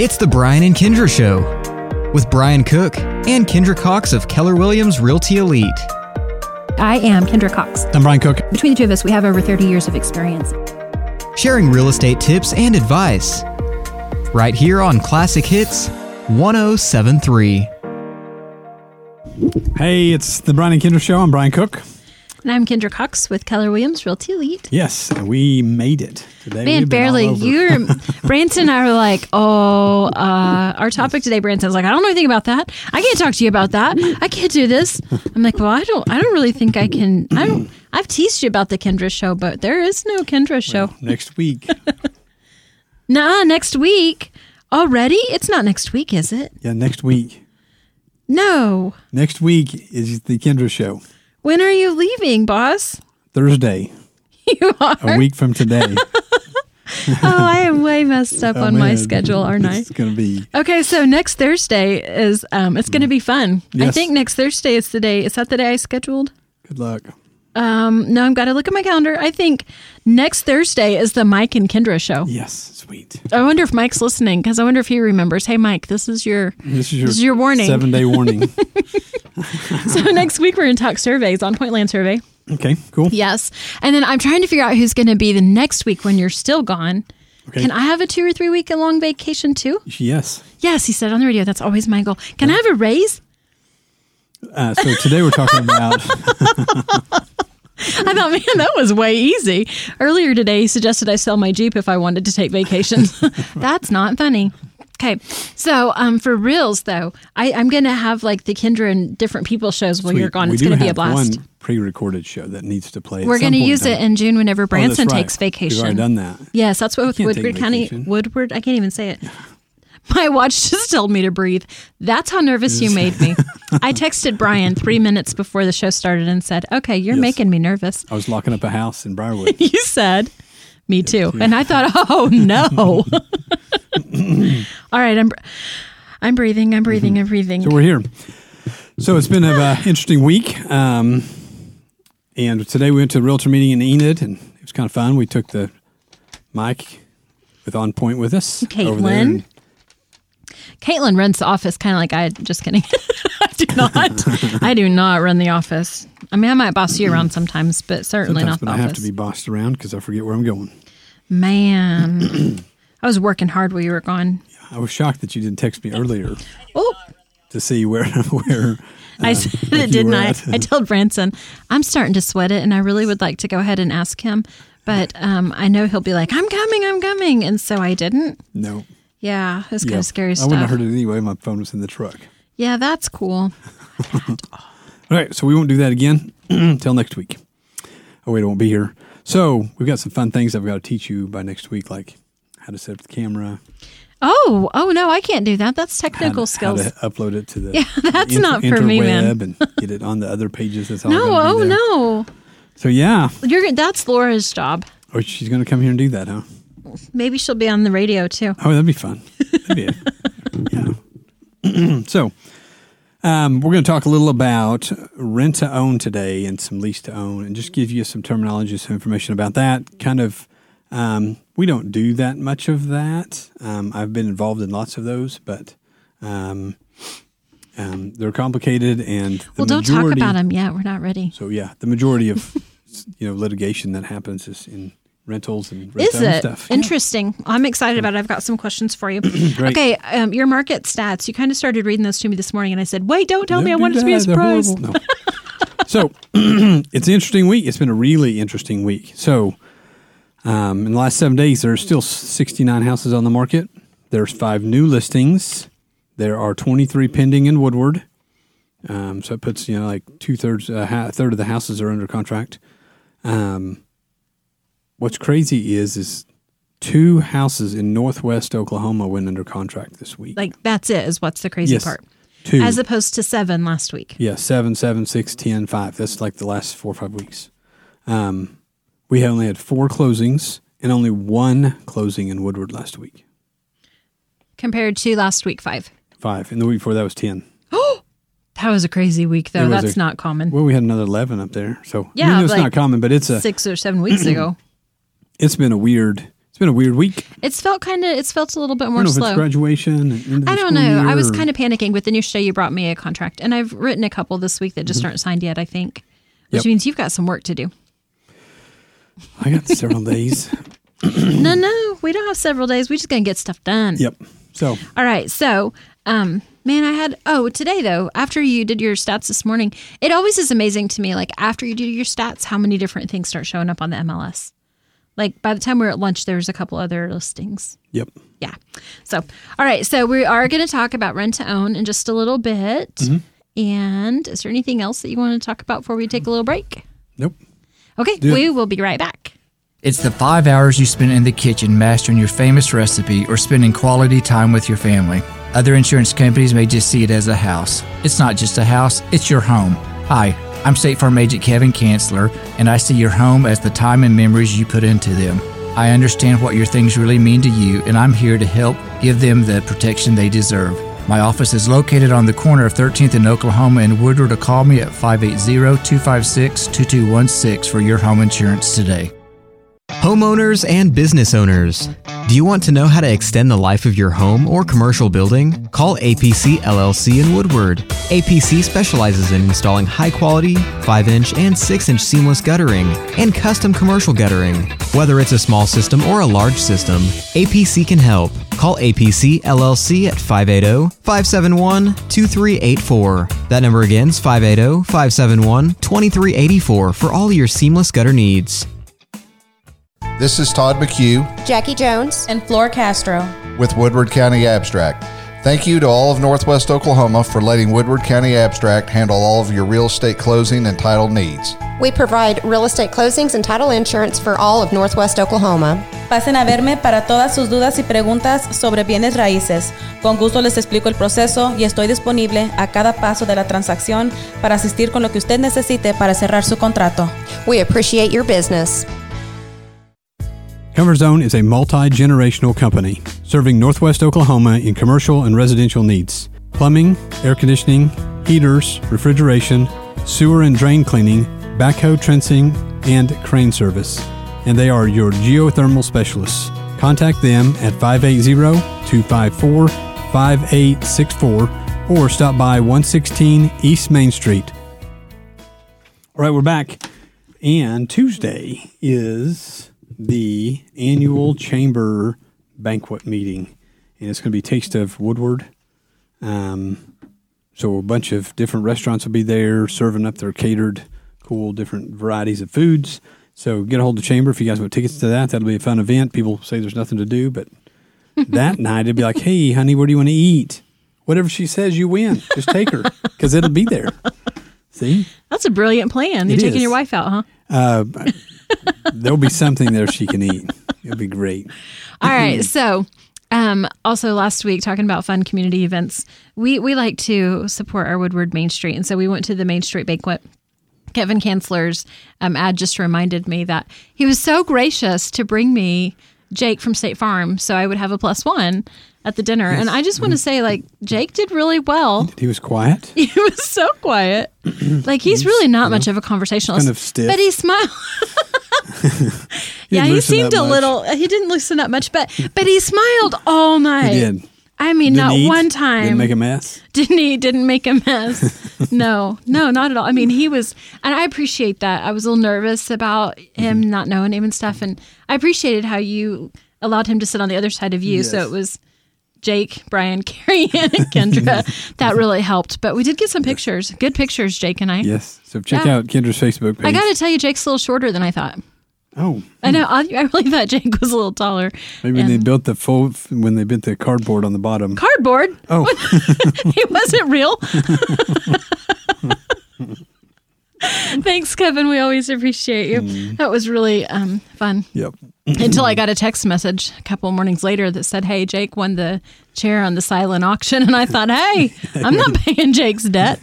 It's the Brian and Kindra Show with Brian Cook and Kindra Cox of Keller Williams Realty Elite. I am Kindra Cox. I'm Brian Cook. Between the two of us, we have over 30 years of experience. Sharing real estate tips and advice. Right here on Classic Hits 1073. Hey, it's the Brian and Kindra Show. I'm Brian Cook. And I'm Kindra Cox with Keller Williams Realty Elite. Yes, we made it today. Man, We've been all barely. You're Branson and I were like, oh, uh, our topic today. Branson's like, I don't know anything about that. I can't talk to you about that. I can't do this. I'm like, well, I don't. I don't really think I can. I don't. I've teased you about the Kindra show, but there is no Kindra show. next week. Nah, next week already. It's not next week, is it? yeah, next week. No. Next week is the Kindra Show. When are you leaving, boss? Thursday, You are. a week from today. Oh, I am way messed up Oh, on my schedule, aren't I? It's going to be. Okay, so next Thursday is um it's going to be fun. I think next Thursday is the day. Is that the day I scheduled? Good luck. Um no, I've got to look at my calendar. I think next Thursday is the Mike and Kindra show. Yes, sweet. I wonder if Mike's listening because I wonder if he remembers. Hey, Mike, this is your This is your, This is your warning. Seven day warning. so next week we're going to talk surveys on Point Land Survey. okay, cool. Yes, and then I'm trying to figure out who's going to be the next week when you're still gone. Okay. Can I have a two or three week long vacation too? Yes. Yes, he said on the radio. That's always my goal. Can I have a raise? Uh, so today we're talking about. I thought, man, that was way easy. Earlier today, he suggested I sell my Jeep if I wanted to take vacations. That's not funny. Okay, so um, for reals though, I, I'm going to have like the Kindra and different people shows while you're gone. we It's going to be a have blast. One pre-recorded show that needs to play. We're going to use it in June whenever Oh, Branson right. takes vacation. We've already done that. Yes, that's what with Woodward County. Woodward, I can't even say it. My watch just told me to breathe. That's how nervous you made me. I texted Brian three minutes before the show started and said, "Okay, you're Yes. making me nervous." I was locking up a house in Briarwood. You said, "Me too," and I thought, "Oh no!" All right, I'm, I'm breathing. I'm breathing. I'm breathing. So we're here. So it's been an uh, interesting week. Um, and today we went to a realtor meeting in Enid, and it was kind of fun. We took the mic with On Point with us. over there, Caitlin. Caitlin runs the office, kind of like I. Just kidding. I do not. I do not run the office. I mean, I might boss you around sometimes, but certainly Sometimes, not but the I office. have to be bossed around because I forget where I'm going. Man, I was working hard while you were gone. I was shocked that you didn't text me earlier Oh, to see where where. I um, said it, didn't I? at. I told Branson, I'm starting to sweat it, and I really would like to go ahead and ask him, but um, I know he'll be like, "I'm coming, I'm coming," and so I didn't. no. Yeah, it's Yeah. kind of scary stuff. I wouldn't have heard it anyway. My phone was in the truck. Yeah, that's cool. All right, so we won't do that again until next week. Oh wait, I won't be here. So we've got some fun things I've got to teach you by next week, like how to set up the camera, Oh, oh no, I can't do that. That's technical to, skills. how to upload it to the Yeah, that's inter- not for me, man. and get it on the other pages. That's all. no, oh no, So yeah, you're that's Laura's job. oh, she's going to come here and do that, huh? Maybe she'll be on the radio too. Oh, that'd be fun. That'd be it. yeah. so, um, we're going to talk a little about rent to own today and some lease to own, and just give you some terminology, some information about that. Kind of, um, we don't do that much of that. Um, I've been involved in lots of those, but um, um, they're complicated and the Well, don't talk about them yet. We're not ready. So yeah, the majority of you know litigation that happens is in rentals and Is rent-to-own it stuff. Yeah. interesting? I'm excited about it. I've got some questions for you. Okay, um, your market stats. You kind of started reading those to me this morning, and I said, "Wait, don't tell me. I Don't want it to be a surprise." No. so it's an interesting week. It's been a really interesting week. So um, in the last seven days, there are still 69 houses on the market. There's five new listings. There are 23 pending in Woodward. Um, so it puts you know like two thirds, uh, ha- a third of the houses are under contract. Um, what's crazy is is two houses in Northwest Oklahoma went under contract this week. Like that's it. Is what's the crazy Yes. part? two, As opposed to seven last week. Yeah, seven, seven, six, ten, five. That's like the last four or five weeks. Um, we only had four closings and only one closing in Woodward last week. compared to last week five. Five, and the week before that was ten. Oh, That was a crazy week, though. That's a- not common. Well, we had another eleven up there, so I Yeah, mean, it's like not common, but it's a Six or seven weeks ago. It's been a weird It's been a weird week. It's felt kind of. It's felt a little bit more don't know if slow. graduation. and end of the I don't know. I was or- kind of panicking, but then yesterday you brought me a contract, and I've written a couple this week that just aren't signed yet. I think, which Yep. means you've got some work to do. I got several days. no, no, we don't have several days. We're just gonna get stuff done. Yep. So All right. So, um, man, I had oh today though. After you did your stats this morning, it always is amazing to me. Like after you do your stats, how many different things start showing up on the MLS. Like by the time we were at lunch, there was a couple other listings. yep. Yeah. So, all right. So we are going to talk about rent to own in just a little bit. Mm-hmm. And is there anything else that you want to talk about before we take a little break? Nope. Okay, Do it. we will be right back. It's the five hours you spend in the kitchen mastering your famous recipe or spending quality time with your family. Other insurance companies may just see it as a house. It's not just a house, it's your home. Hi, I'm State Farm Agent Kevin Chancellor, and I see your home as the time and memories you put into them. I understand what your things really mean to you, and I'm here to help give them the protection they deserve. My office is located on the corner of 13th and Oklahoma and Woodward to call me at 580-256-2216 for your home insurance today. Homeowners and business owners. Do you want to know how to extend the life of your home or commercial building? Call APC LLC in Woodward. APC specializes in installing high quality 5 inch and 6 inch seamless guttering and custom commercial guttering. Whether it's a small system or a large system, APC can help. Call APC LLC at 580 571 2384. That number again is 580 571 2384 for all your seamless gutter needs. This is Todd McHugh Jackie Jones. and Flor Castro. with Woodward County Abstract. Thank you to all of Northwest Oklahoma for letting Woodward County Abstract handle all of your real estate closing and title needs. We provide real estate closings and title insurance for all of Northwest Oklahoma. Pasen a verme para todas sus dudas y preguntas sobre bienes raíces. Con gusto les explico el proceso y estoy disponible a cada paso de la transacción para asistir con lo que usted necesite para cerrar su contrato. We appreciate your business. Comfort Zone is a multi generational company serving Northwest Oklahoma in commercial and residential needs plumbing, air conditioning, heaters, refrigeration, sewer and drain cleaning, backhoe trenching, and crane service. And they are your geothermal specialists. Contact them at 580 254 5864 or stop by 116 East Main Street. All right, we're back. And Tuesday is the annual chamber banquet meeting. And it's going to be Taste of Woodward. Um, so a bunch of different restaurants will be there serving up their catered, cool, different varieties of foods. So get a hold of the chamber if you guys want tickets to that. That'll be a fun event. People say there's nothing to do, but that night it'd be like, hey, honey, where do you want to eat? Whatever she says, you win. Just take her because it'll be there. See? That's a brilliant plan. You're It taking is. your wife out, huh? Uh, there'll be something there she can eat. It'll be great. All right. So, um, also last week talking about fun community events, we we like to support our Woodward Main Street, and so we went to the Main Street banquet. Kevin Kanzler's um, ad just reminded me that he was so gracious to bring me Jake from State Farm, so I would have a plus one at the dinner. And I just want to mm. say, like, Jake did really well. He was quiet. He was so quiet. Like he's really not much of a conversationalist. kind of stiff. But he smiled. yeah, he seemed a much. little. Uh, he didn't loosen up much, but but he smiled all night. He did. I mean, Didn't not eat, one time. Didn't make a mess. didn't he? Didn't make a mess. no, no, not at all. I mean, he was, and I appreciate that. I was a little nervous about him Mm-hmm. not knowing him and stuff, and I appreciated how you allowed him to sit on the other side of you. So it was Jake, Brian, Carrie, and Kindra. that really helped. But we did get some pictures, good pictures, Jake and I. Yes. So check Yeah. out Kindra's Facebook page. I got to tell you, Jake's a little shorter than I thought. Oh, I know. I, I really thought Jake was a little taller. maybe when they built the full when they built the cardboard on the bottom. cardboard. oh, it wasn't real. Thanks, Kevin. We always appreciate you. Mm. That was really um, fun. yep. Until I got a text message a couple mornings later that said, "Hey, Jake won the chair on the silent auction," and I thought, "Hey, I'm not paying Jake's debt,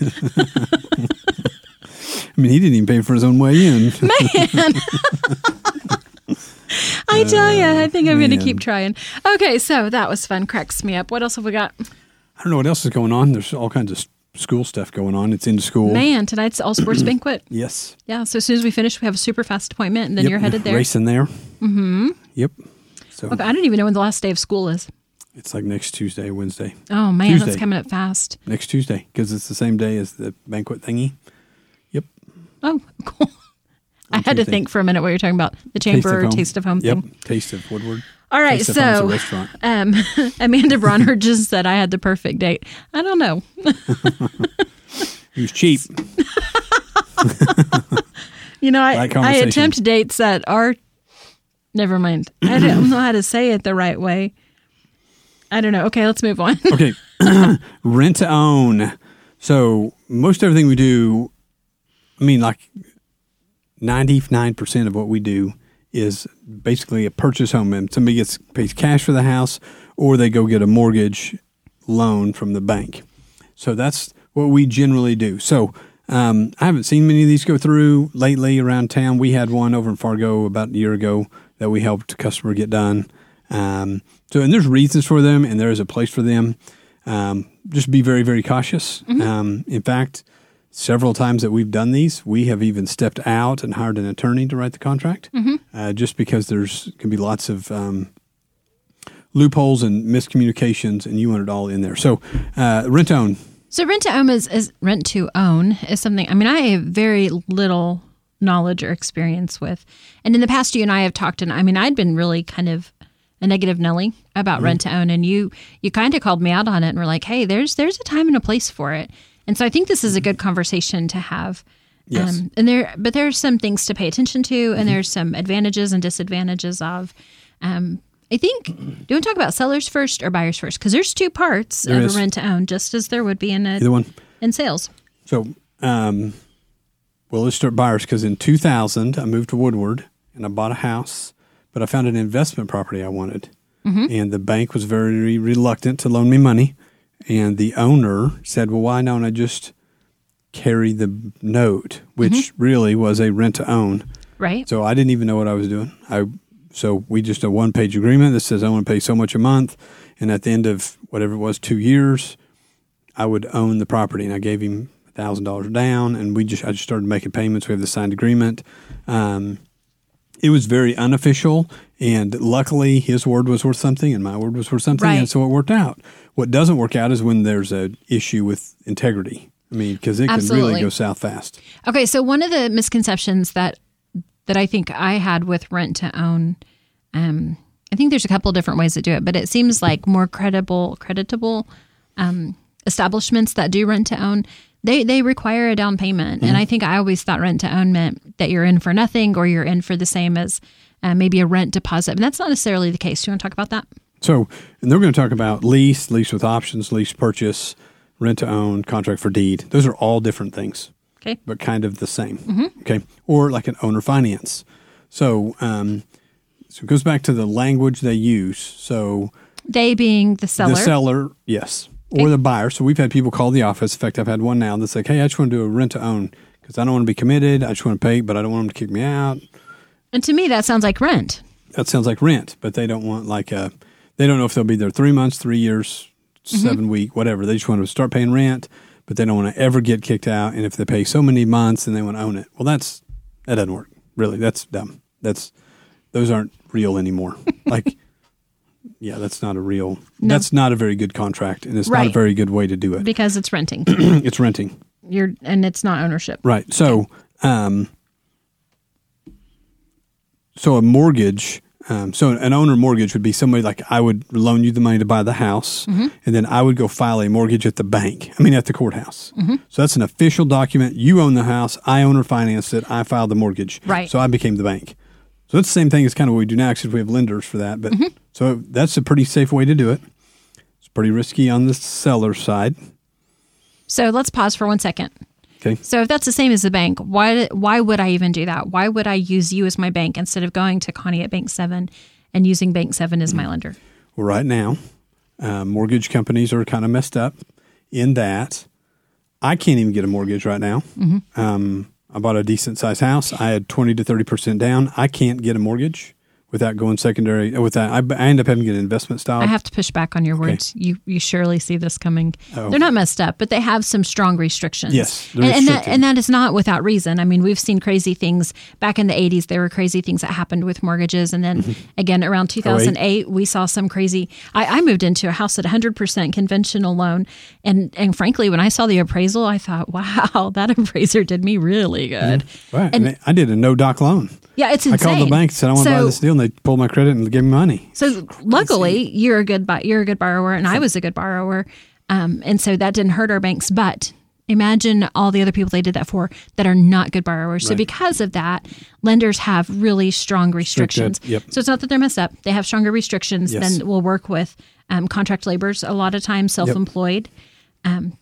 I mean, he didn't even pay for his own way in. man." I tell you, I think I'm going to keep trying. Okay, so that was fun. Cracks me up. What else have we got? I don't know what else is going on. There's all kinds of school stuff going on. It's into school. Man, tonight's all sports banquet. Yes. Yeah, so as soon as we finish, we have a super fast appointment, and then Yep. you're headed there. Racing there. Mm-hmm. Yep. So Okay, I don't even know when the last day of school is. it's like next Tuesday, Wednesday, Oh man, Tuesday. that's coming up fast. next Tuesday because it's the same day as the banquet thingy. Oh, cool. I had to think for a minute what you're talking about. The chamber taste of home, Yep. thing. Taste of Woodward. All right, Taste of so restaurant. um, Amanda Bronner just said I had the perfect date. I don't know. It was cheap. You know, I, I attempt dates that are. Never mind. I don't know how to say it the right way. I don't know. Okay, let's move on. Okay. Rent to own. So most everything we do, I mean, like 99% of what we do is basically a purchase home. And somebody gets pays cash for the house or they go get a mortgage loan from the bank. So that's what we generally do. So um, I haven't seen many of these go through lately around town. We had one over in Fargo about a year ago that we helped a customer get done. Um, so, and there's reasons for them, and there is a place for them. Um, just be very, very cautious. Um, in fact, several times that we've done these, we have even stepped out and hired an attorney to write the contract, uh, just because there's can be lots of um, loopholes and miscommunications, and you want it all in there. So, uh, rent to own. So rent to own is, is rent to own is something. I mean, I have very little knowledge or experience with, and in the past, you and I have talked, and I mean, I'd been really kind of a negative Nelly about rent to own, and you you kind of called me out on it, and were like, "Hey, there's there's a time and a place for it," and so I think this is a good conversation to have. Yes. and there, but there's some things to pay attention to, and there's some advantages and disadvantages of. Um, I think. Do you want to talk about sellers first or buyers first? Because there's two parts There of is. a rent to own, just as there would be in a Either one. in sales. So, um, well, let's start buyers because in 2000, I moved to Woodward and I bought a house, but I found an investment property I wanted. And the bank was very reluctant to loan me money. And the owner said, Well, why don't I just carry the note, which really was a rent to own? Right. So I didn't even know what I was doing. I so we just a one page agreement that says I want to pay so much a month, and at the end of whatever it was, two years, I would own the property, and I gave him thousand dollars down, and we just I just started making payments. We have the signed agreement. Um, it was very unofficial, and luckily his word was worth something, and my word was worth something, Right. and so it worked out. What doesn't work out is when there's a issue with integrity. I mean, because it can really go south fast. Okay, so one of the misconceptions that that I think I had with rent to own, um, I think there's a couple different ways to do it, but it seems like more credible, creditable um, establishments that do rent to own. They, they require a down payment. And I think I always thought rent to own meant that you're in for nothing or you're in for the same as uh, maybe a rent deposit. And that's not necessarily the case. Do you want to talk about that? So, and they're going to talk about lease, lease with options, lease purchase, rent to own, contract for deed. Those are all different things, Okay. but kind of the same. Okay. Or like an owner finance. So, um, so it goes back to the language they use. So They being the seller. the seller, yes, or the buyer. So we've had people call the office. In fact, I've had one now that's like, hey, I just want to do a rent to own because I don't want to be committed. I just want to pay, but I don't want them to kick me out. and to me, that sounds like rent. that sounds like rent, but they don't want like a, they don't know if they'll be there three months, three years, Mm-hmm. seven week, whatever. They just want to start paying rent, but they don't want to ever get kicked out. And if they pay so many months, then they want to own it. Well, that's that doesn't work. Really, that's dumb. That's those aren't real anymore. like, yeah, that's not a real. That's not a very good contract, and it's not a very good way to do it. because it's renting. it's renting. You're and it's not ownership. Right. So, um, so a mortgage, um, so an owner mortgage would be somebody like I would loan you the money to buy the house, Mm-hmm. and then I would go file a mortgage at the bank. I mean, at the courthouse. Mm-hmm. So that's an official document. You own the house. I own or financed it. I filed the mortgage. Right. So I became the bank. So that's the same thing as kind of what we do now, because we have lenders for that. But Mm-hmm. so that's a pretty safe way to do it. It's pretty risky on the seller side. So let's pause for one second. Okay. So if that's the same as the bank, why why would I even do that? Why would I use you as my bank instead of going to Connie at Bank Seven and using Bank Seven as my lender? Well, right now, uh, mortgage companies are kind of messed up in that I can't even get a mortgage right now. Um, I bought a decent sized house. I had 20 to 30% down. I can't get a mortgage without going secondary. with that I, I end up having to get an investment style. I have to push back on your words. You you surely see this coming. Oh. They're not messed up, but they have some strong restrictions. Yes, and, and that and that is not without reason. I mean, we've seen crazy things back in the '80s. There were crazy things that happened with mortgages, and then Mm-hmm. again around Oh, 2008, we saw some crazy. I, I moved into a house at 100 percent conventional loan, and and frankly, when I saw the appraisal, I thought, wow, that appraiser did me really good. Right. And- And I did a no doc loan. Yeah, it's I called the bank and said I want to buy So- this deal, they pulled my credit and gave me money. So luckily, you're a good bu- you're a good borrower, and I was a good borrower, um, and so that didn't hurt our banks. But imagine all the other people they did that for that are not good borrowers. So because of that, lenders have really strong restrictions. yep. So it's not that they're messed up; they have stronger restrictions Yes. than we'll work with um, contract laborers. A lot of times, self-employed. Um,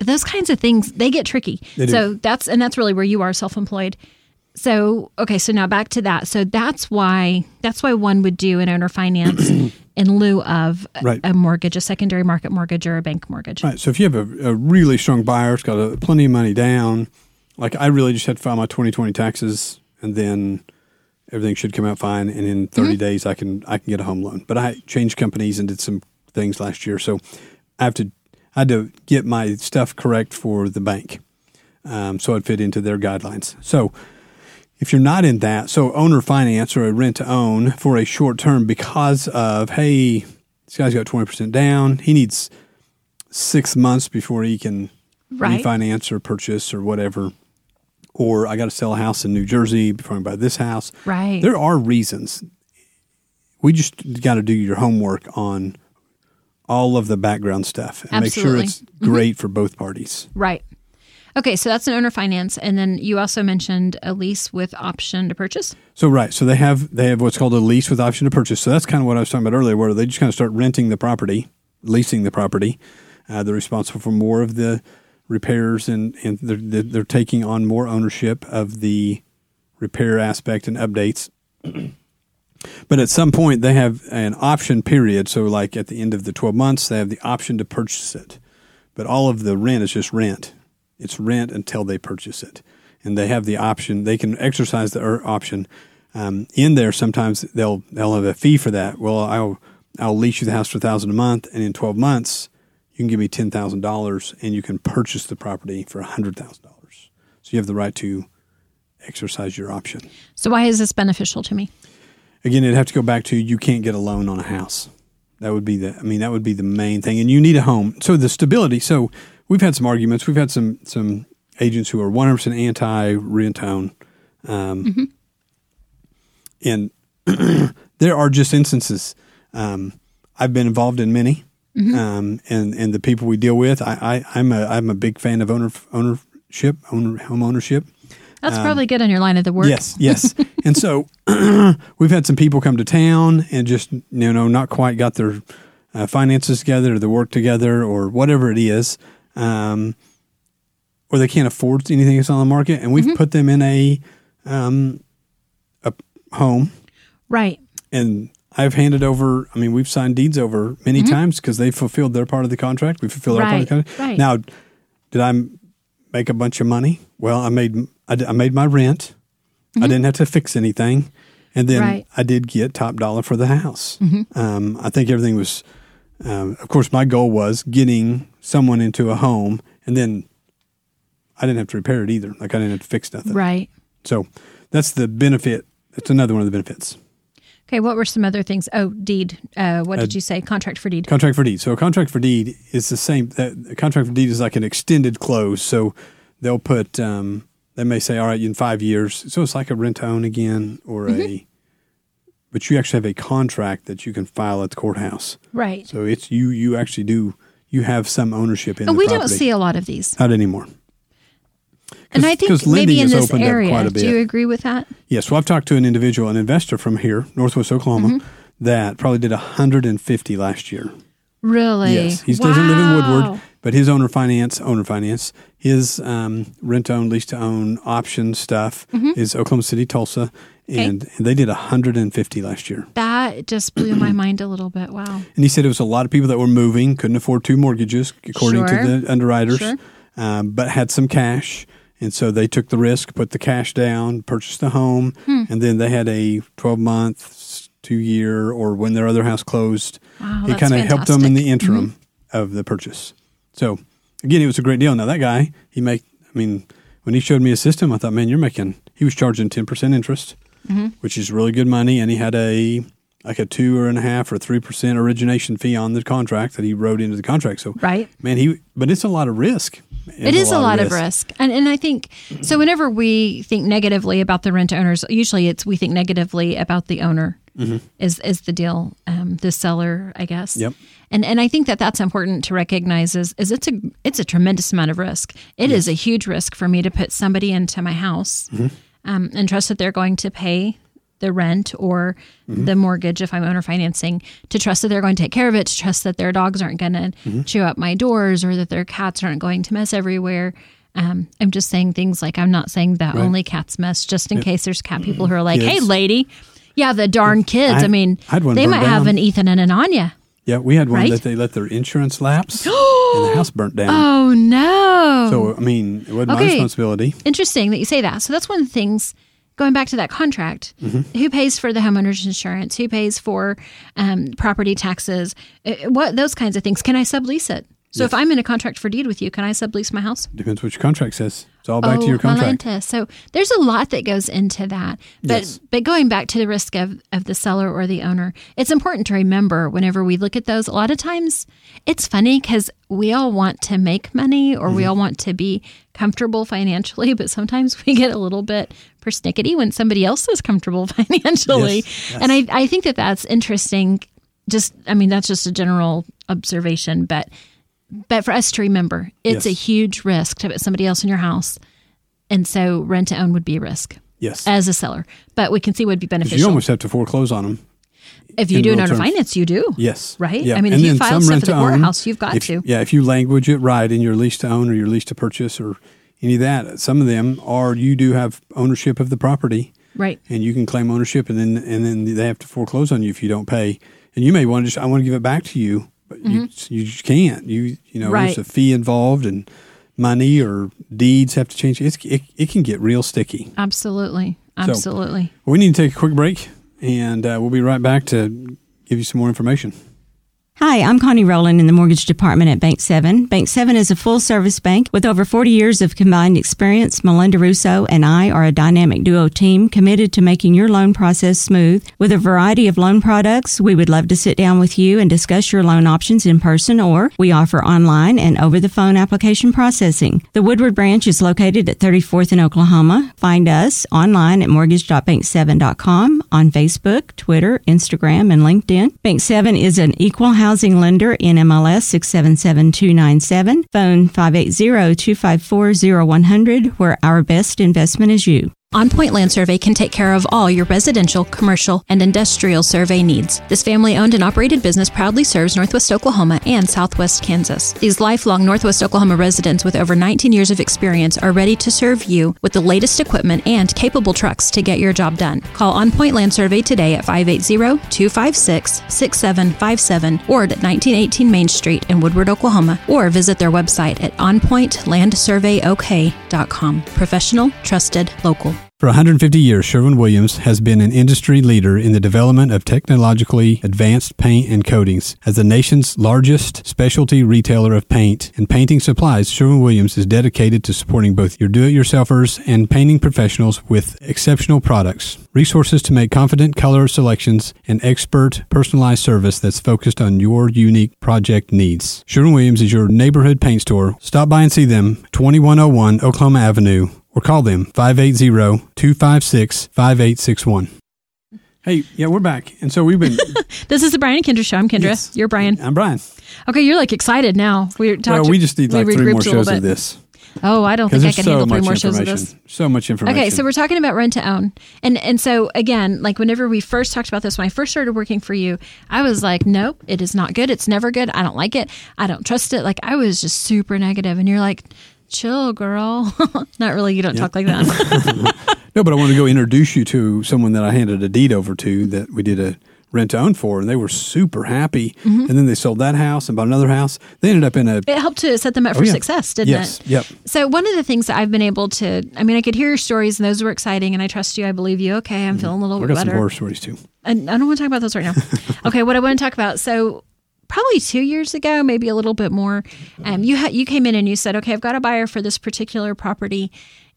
those kinds of things they get tricky. They so that's and that's really where you are self-employed. So okay, so now back to that. So that's why that's why one would do an owner finance in lieu of a- Right. a mortgage, a secondary market mortgage, or a bank mortgage. Right. So if you have a, a really strong buyer, it's got a, plenty of money down. Like I really just had to file my 2020 taxes, and then everything should come out fine. And in 30 days, I can I can get a home loan. But I changed companies and did some things last year, so I have to I had to get my stuff correct for the bank, um, so it fit into their guidelines. So if you're not in that, so owner finance or a rent to own for a short term because of, hey, this guy's got 20% down. He needs six months before he can Right. refinance or purchase or whatever. Or I got to sell a house in New Jersey before I can buy this house. Right. There are reasons. We just got to do your homework on all of the background stuff and Absolutely. make sure it's mm-hmm. great for both parties. Right. Okay, so that's an owner finance, and then you also mentioned a lease with option to purchase. So right, so they have they have what's called a lease with option to purchase. So that's kind of what I was talking about earlier, where they just kind of start renting the property, leasing the property. Uh, they're responsible for more of the repairs, and and they're they're taking on more ownership of the repair aspect and updates. but at some point, they have an option period. So like at the end of the twelve months, they have the option to purchase it. But all of the rent is just rent. It's rent until they purchase it, and they have the option. They can exercise the er- option. Um, in there, sometimes they'll they'll have a fee for that. Well, I'll I'll lease you the house for a thousand a month, and in twelve months, you can give me ten thousand dollars, and you can purchase the property for hundred thousand dollars. So you have the right to exercise your option. So why is this beneficial to me? Again, it'd have to go back to you can't get a loan on a house. That would be the I mean that would be the main thing, and you need a home. So the stability. So we've had some arguments. We've had some some agents who are one hundred percent anti rent own, um, and there are just instances. Um, I've been involved in many, um, and and the people we deal with. I, I I'm a I'm a big fan of owner ownership, owner home ownership. That's probably good on your line of the work. Um, Yes, yes. and so we've had some people come to town and just you know not quite got their uh, finances together, or their work together, or whatever it is, um, or they can't afford anything that's on the market, and we've Mm-hmm. put them in a um, a home, Right. and I've handed over. I mean, we've signed deeds over many times because they fulfilled their part of the contract. We fulfilled our part of the Mm-hmm. Contract. right. Now, did I make a bunch of money? Well, I made I, d- I made my rent. I didn't have to fix anything, and then Mm-hmm. Right. Mm-hmm. I did get top dollar for the house. Um, I think everything was. Um, of course, my goal was getting someone into a home, and then I didn't have to repair it either. Like I didn't have to fix nothing. Right. So that's the benefit. That's another one of the benefits. Okay. What were some other things? Oh, deed. Uh, what did you say? Contract for deed. Contract for deed. So a contract for deed is the same. That a contract for deed is like an extended close. So they'll put. Um, they may say, "All right, in five years." So it's like a rent to own again, or a. But you actually have a contract that you can file at the courthouse. Right. So it's you. You actually do. You have some ownership in. We property. don't see a lot of these. Not anymore. And I think maybe in this area, quite a do you agree with that? Yes. Well, I've talked to an individual, an investor from here, Northwest Oklahoma, Mm-hmm. that probably did 150 last year. Really? Yes, he doesn't live in Woodward, but his owner finance, owner finance, his um, rent to own, lease to own option stuff Mm-hmm. is Oklahoma City, Tulsa, and, and they did 150 last year. That just blew my mind a little bit. Wow. And he said it was a lot of people that were moving, couldn't afford two mortgages, according Sure. to the underwriters, Sure. um, but had some cash. And so they took the risk, put the cash down, purchased the home, Hmm. and then they had a 12 month two year or when their other house closed. Wow, it kind of helped them in the interim of the purchase. So again, it was a great deal. Now that guy, he make. I mean, when he showed me his system, I thought, man, you're making. He was charging ten percent interest, Mm-hmm. which is really good money, and he had a like a two or and a half or three percent origination fee on the contract that he wrote into the contract. So Right. man, he. But it's a lot of risk. It is a lot of risk. And and I think so whenever we think negatively about the rent owners, usually it's we think negatively about the owner. Is is the deal um, the seller, I guess. Yep. And and I think that that's important to recognize is, is it's a it's a tremendous amount of risk. It is a huge risk for me to put somebody into my house um, and trust that they're going to pay the rent or the mortgage if I'm owner financing, to trust that they're going to take care of it, to trust that their dogs aren't going to chew up my doors or that their cats aren't going to mess everywhere. Um, I'm just saying things like I'm not saying that only cats mess, just in case there's cat people who are like, "Hey, lady, yeah, the darn kids." I, I- mean, I had one they might have an Ethan and an Anya. Yeah, we had one Right? that they let their insurance lapse and the house burnt down. Oh no! So I mean, it wasn't my responsibility. interesting that you say that. So that's one of the things. Going back to that contract, Mm-hmm. who pays for the homeowner's insurance? Who pays for um, property taxes? Uh, What those kinds of things? Can I sublease it? So if I'm in a contract for deed with you, can I sublease my house? Depends what your contract says. It's all back oh, to your contract. So there's a lot that goes into that. But Yes. but going back to the risk of, of the seller or the owner, it's important to remember whenever we look at those, a lot of times it's funny because we all want to make money or Mm-hmm. we all want to be comfortable financially, but sometimes we get a little bit persnickety when somebody else is comfortable financially. Yes, yes. And I, I think that that's interesting. Just, I mean, that's just a general observation, but but for us to remember, it's a huge risk to put somebody else in your house. And so rent to own would be a risk Yes. as a seller. But we can see what would be beneficial. you almost have to foreclose on them. if you do owner terms. finance, you do. Yes. Right? Yeah. I mean, if you file stuff at the to own, courthouse, you've got if- to. Yeah, if you language it right in your lease to own or your lease to purchase or any of that, some of them are you do have ownership of the property Right. and you can claim ownership and then and then they have to foreclose on you if you don't pay. And you may want to just I want to give it back to you, but you you just can't. You you know Mm-hmm. Right. there's a fee involved and money or deeds have to change. It's it, it can get real sticky. Absolutely. Absolutely. We need to take a quick break and uh, we'll be right back to give you some more information. Hi, I'm Connie Rowland in the mortgage department at Bank 7. Bank 7 is a full service bank with over 40 years of combined experience. Melinda Russo and I are a dynamic duo team committed to making your loan process smooth. With a variety of loan products, we would love to sit down with you and discuss your loan options in person or we offer online and over the phone application processing. The Woodward branch is located at 34th in Oklahoma. Find us online at mortgage.bank7.com on Facebook, Twitter, Instagram, and LinkedIn. Bank 7 is an equal housing lender in MLS 677297. Phone 580-254-0100 where our best investment is you. On Point Land Survey can take care of all your residential, commercial, and industrial survey needs. This family owned and operated business proudly serves Northwest Oklahoma and Southwest Kansas. These lifelong Northwest Oklahoma residents with over 19 years of experience are ready to serve you with the latest equipment and capable trucks to get your job done. Call On Point Land Survey today at 580 256 6757 or at 1918 Main Street in Woodward, Oklahoma, or visit their website at onpointlandsurveyok.com. Professional, trusted, local. For 150 years, Sherwin Williams has been an industry leader in the development of technologically advanced paint and coatings. As the nation's largest specialty retailer of paint and painting supplies, Sherwin Williams is dedicated to supporting both your do-it-yourselfers and painting professionals with exceptional products, resources to make confident color selections, and expert personalized service that's focused on your unique project needs. Sherwin Williams is your neighborhood paint store. Stop by and see them, 2101 Oklahoma Avenue, or call them 580-256-5861. Hey, yeah, we're back. And so we've been This is the Brian and Kindra show. I'm Kindra. Yes. You're Brian. I'm Brian. Okay, you're like excited now. We're talking. Well, we just need like three more shows of this. Oh, I don't think I can so handle three more shows of this. So much information. Okay, so we're talking about rent to own, and and so again, like whenever we first talked about this, when I first started working for you, I was like, nope, it is not good. It's never good. I don't like it. I don't trust it. Like I was just super negative, and you're like, chill, girl. not really. You don't talk like that. No, but I want to go introduce you to someone that I handed a deed over to that we did a rent to own for, and they were super happy. Mm-hmm. And then they sold that house and bought another house. They ended up in a It helped to set them up for Oh, yeah. success, didn't yes, it? yep, So one of the things that I've been able to, I mean, I could hear your stories and those were exciting, and I trust you. I believe you. Okay, I'm feeling a little bit got some better. horror stories too. And I don't want to talk about those right now. okay, what I want to talk about. So probably two years ago, maybe a little bit more, um, you had you came in and you said, okay, I've got a buyer for this particular property,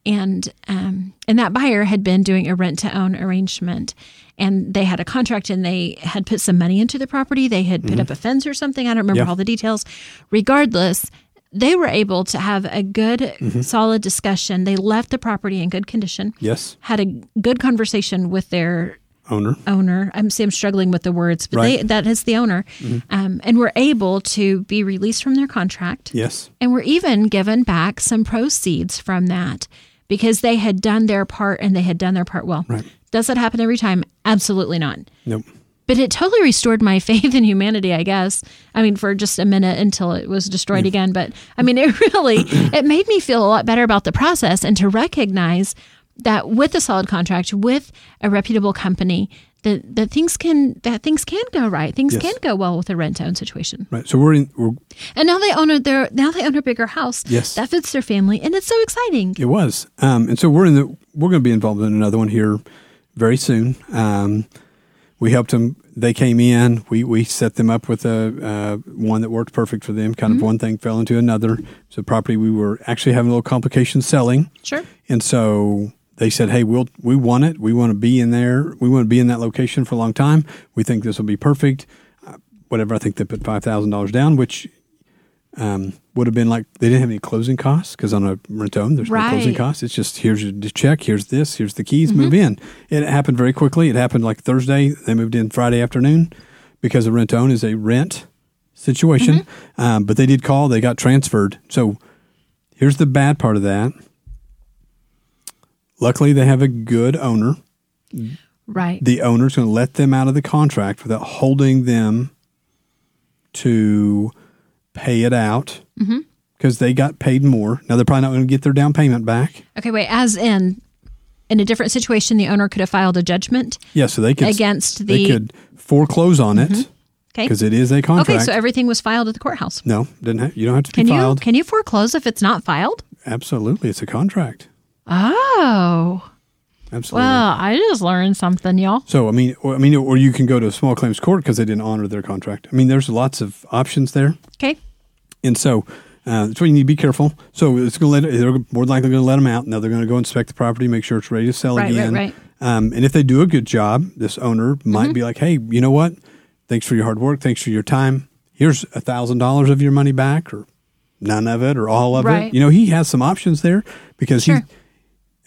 and um, and that buyer had been doing a rent to own arrangement, and they had a contract and they had put some money into the property. They had put up a fence or something. I don't remember Mm-hmm. Yeah. all the details. Regardless. They were able to have a good, Mm-hmm. solid discussion. They left the property in good condition. Yes, Had a good conversation with their owner. owner. I'm see, I'm struggling with the words, but they that is the owner, um, and we're able to be released from their contract, Yes, and we're even given back some proceeds from that because they had done their part and they had done their part well. Right. Does that happen every time? Absolutely not. nope. But it totally restored my faith in humanity, I guess. I mean, for just a minute until it was destroyed again. But I mean, it really it made me feel a lot better about the process and to recognize that with a solid contract, with a reputable company, that, that things can that things can go right. Things Yes. can go well with a rent to own situation. Right. So we're in. We're, And now they own a their now they own a bigger house. Yes. That fits their family and it's so exciting. it was, um, and so we're in the. We're going to be involved in another one here very soon. Um, we helped them. They came in. We we set them up with a uh, one that worked perfect for them. Kind of one thing fell into another. It's a property we were actually having a little complication selling. Sure. And so they said, "Hey, we'll we want it. We want to be in there. We want to be in that location for a long time. We think this will be perfect. Uh, whatever. I think they put five thousand dollars down, which um, would have been like they didn't have any closing costs because on a rent own there's no closing costs. It's just here's your check, here's this, here's the keys, move in. It happened very quickly. It happened like Thursday. They moved in Friday afternoon because a rent own is a rent situation. Um, but they did call. They got transferred. So here's the bad part of that. Luckily, they have a good owner. Right. The owner's going to let them out of the contract without holding them to pay it out mm-hmm. because they got paid more. Now, they're probably not going to get their down payment back. Okay, wait, as in in a different situation the owner could have filed a judgment Yeah, so they could Against they the- could foreclose on it mm-hmm. Okay. because it is a contract. Okay, so everything was filed at the courthouse. no, didn't have, you don't have to Can be you filed. can you foreclose if it's not filed? Absolutely, it's a contract. Oh. Absolutely. Well, I just learned something, y'all. So I mean, or, I mean, or you can go to a small claims court because they didn't honor their contract. I mean, there's lots of options there, Okay. and so uh, that's why you need to be careful. So it's going to let they're more than likely going to let them out. Now they're going to go inspect the property, make sure it's ready to sell Right, right, again. right. Um, and if they do a good job, this owner might Mm-hmm. be like, "Hey, you know what? Thanks for your hard work. Thanks for your time. Here's a thousand dollars of your money back, or none of it, or all of Right. it." You know, he has some options there because Sure. he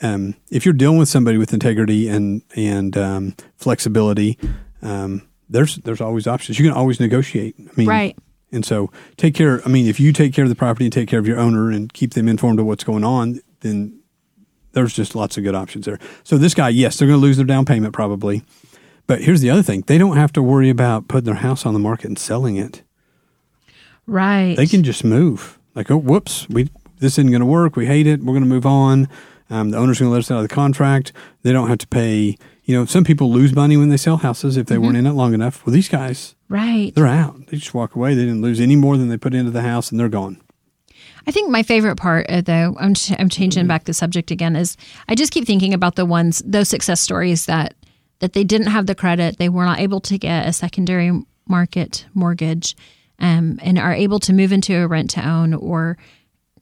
um, if you're dealing with somebody with integrity and and um, flexibility, um, there's there's always options. You can always negotiate. I mean, Right. And so take care. I mean, if you take care of the property and take care of your owner and keep them informed of what's going on, then there's just lots of good options there. So this guy, yes, they're going to lose their down payment probably, but here's the other thing: they don't have to worry about putting their house on the market and selling it. Right. They can just move. Like, oh, whoops, we this isn't going to work. We hate it. We're going to move on. Um, the owner's going to let us out of the contract. They don't have to pay. You know, some people lose money when they sell houses if they weren't in it long enough. Well, these guys, right. they're out. They just walk away. They didn't lose any more than they put into the house, and they're gone. I think my favorite part, uh, though, I'm, ch- I'm changing back the subject again, is I just keep thinking about the ones, those success stories that that they didn't have the credit, they were not able to get a secondary market mortgage, um, and are able to move into a rent to own or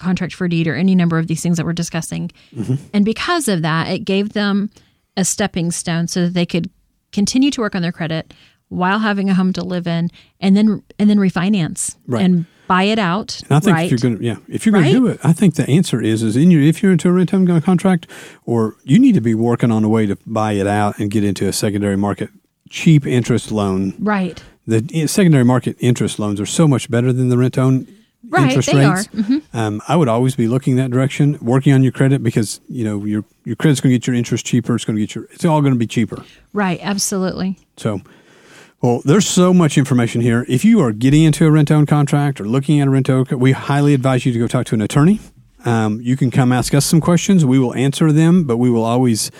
contract for deed or any number of these things that we're discussing. Mm-hmm. And because of that, it gave them a stepping stone so that they could continue to work on their credit while having a home to live in, and then and then refinance Right. and buy it out. And I think right? if you're going to, yeah, if you're going Right? to do it, I think the answer is, is in your, if you're into a rent home contract, or you need to be working on a way to buy it out and get into a secondary market cheap interest loan. right. The eh, secondary market interest loans are so much better than the rent own Right, interest they rates. are. Mhm. Um, I would always be looking that direction, working on your credit because you know your your credit's going to get your interest cheaper. It's going to get your. It's all going to be cheaper. Right, absolutely. So, well, there's so much information here. If you are getting into a rent own contract or looking at a rent own, we highly advise you to go talk to an attorney. Um, you can come ask us some questions. We will answer them, but we will always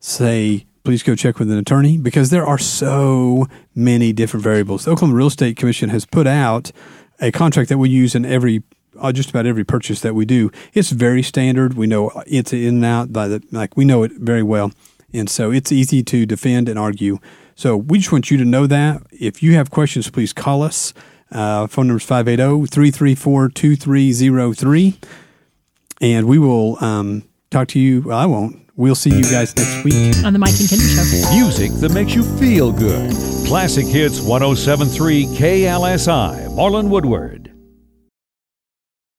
say please go check with an attorney because there are so many different variables. The Oklahoma Real Estate Commission has put out a contract that we use in every uh, just about every purchase that we do. It's very standard. We know it's in and out by the like we know it very well, and so it's easy to defend and argue. So we just want you to know that. If you have questions, please call us. Uh, phone number is 580-334-2303. And we will um, talk to you. Well, I won't. We'll see you guys next week. On the Mike and Kindra Show. Music that makes you feel good. Classic Hits 1073 KLSI, Marlin Woodward.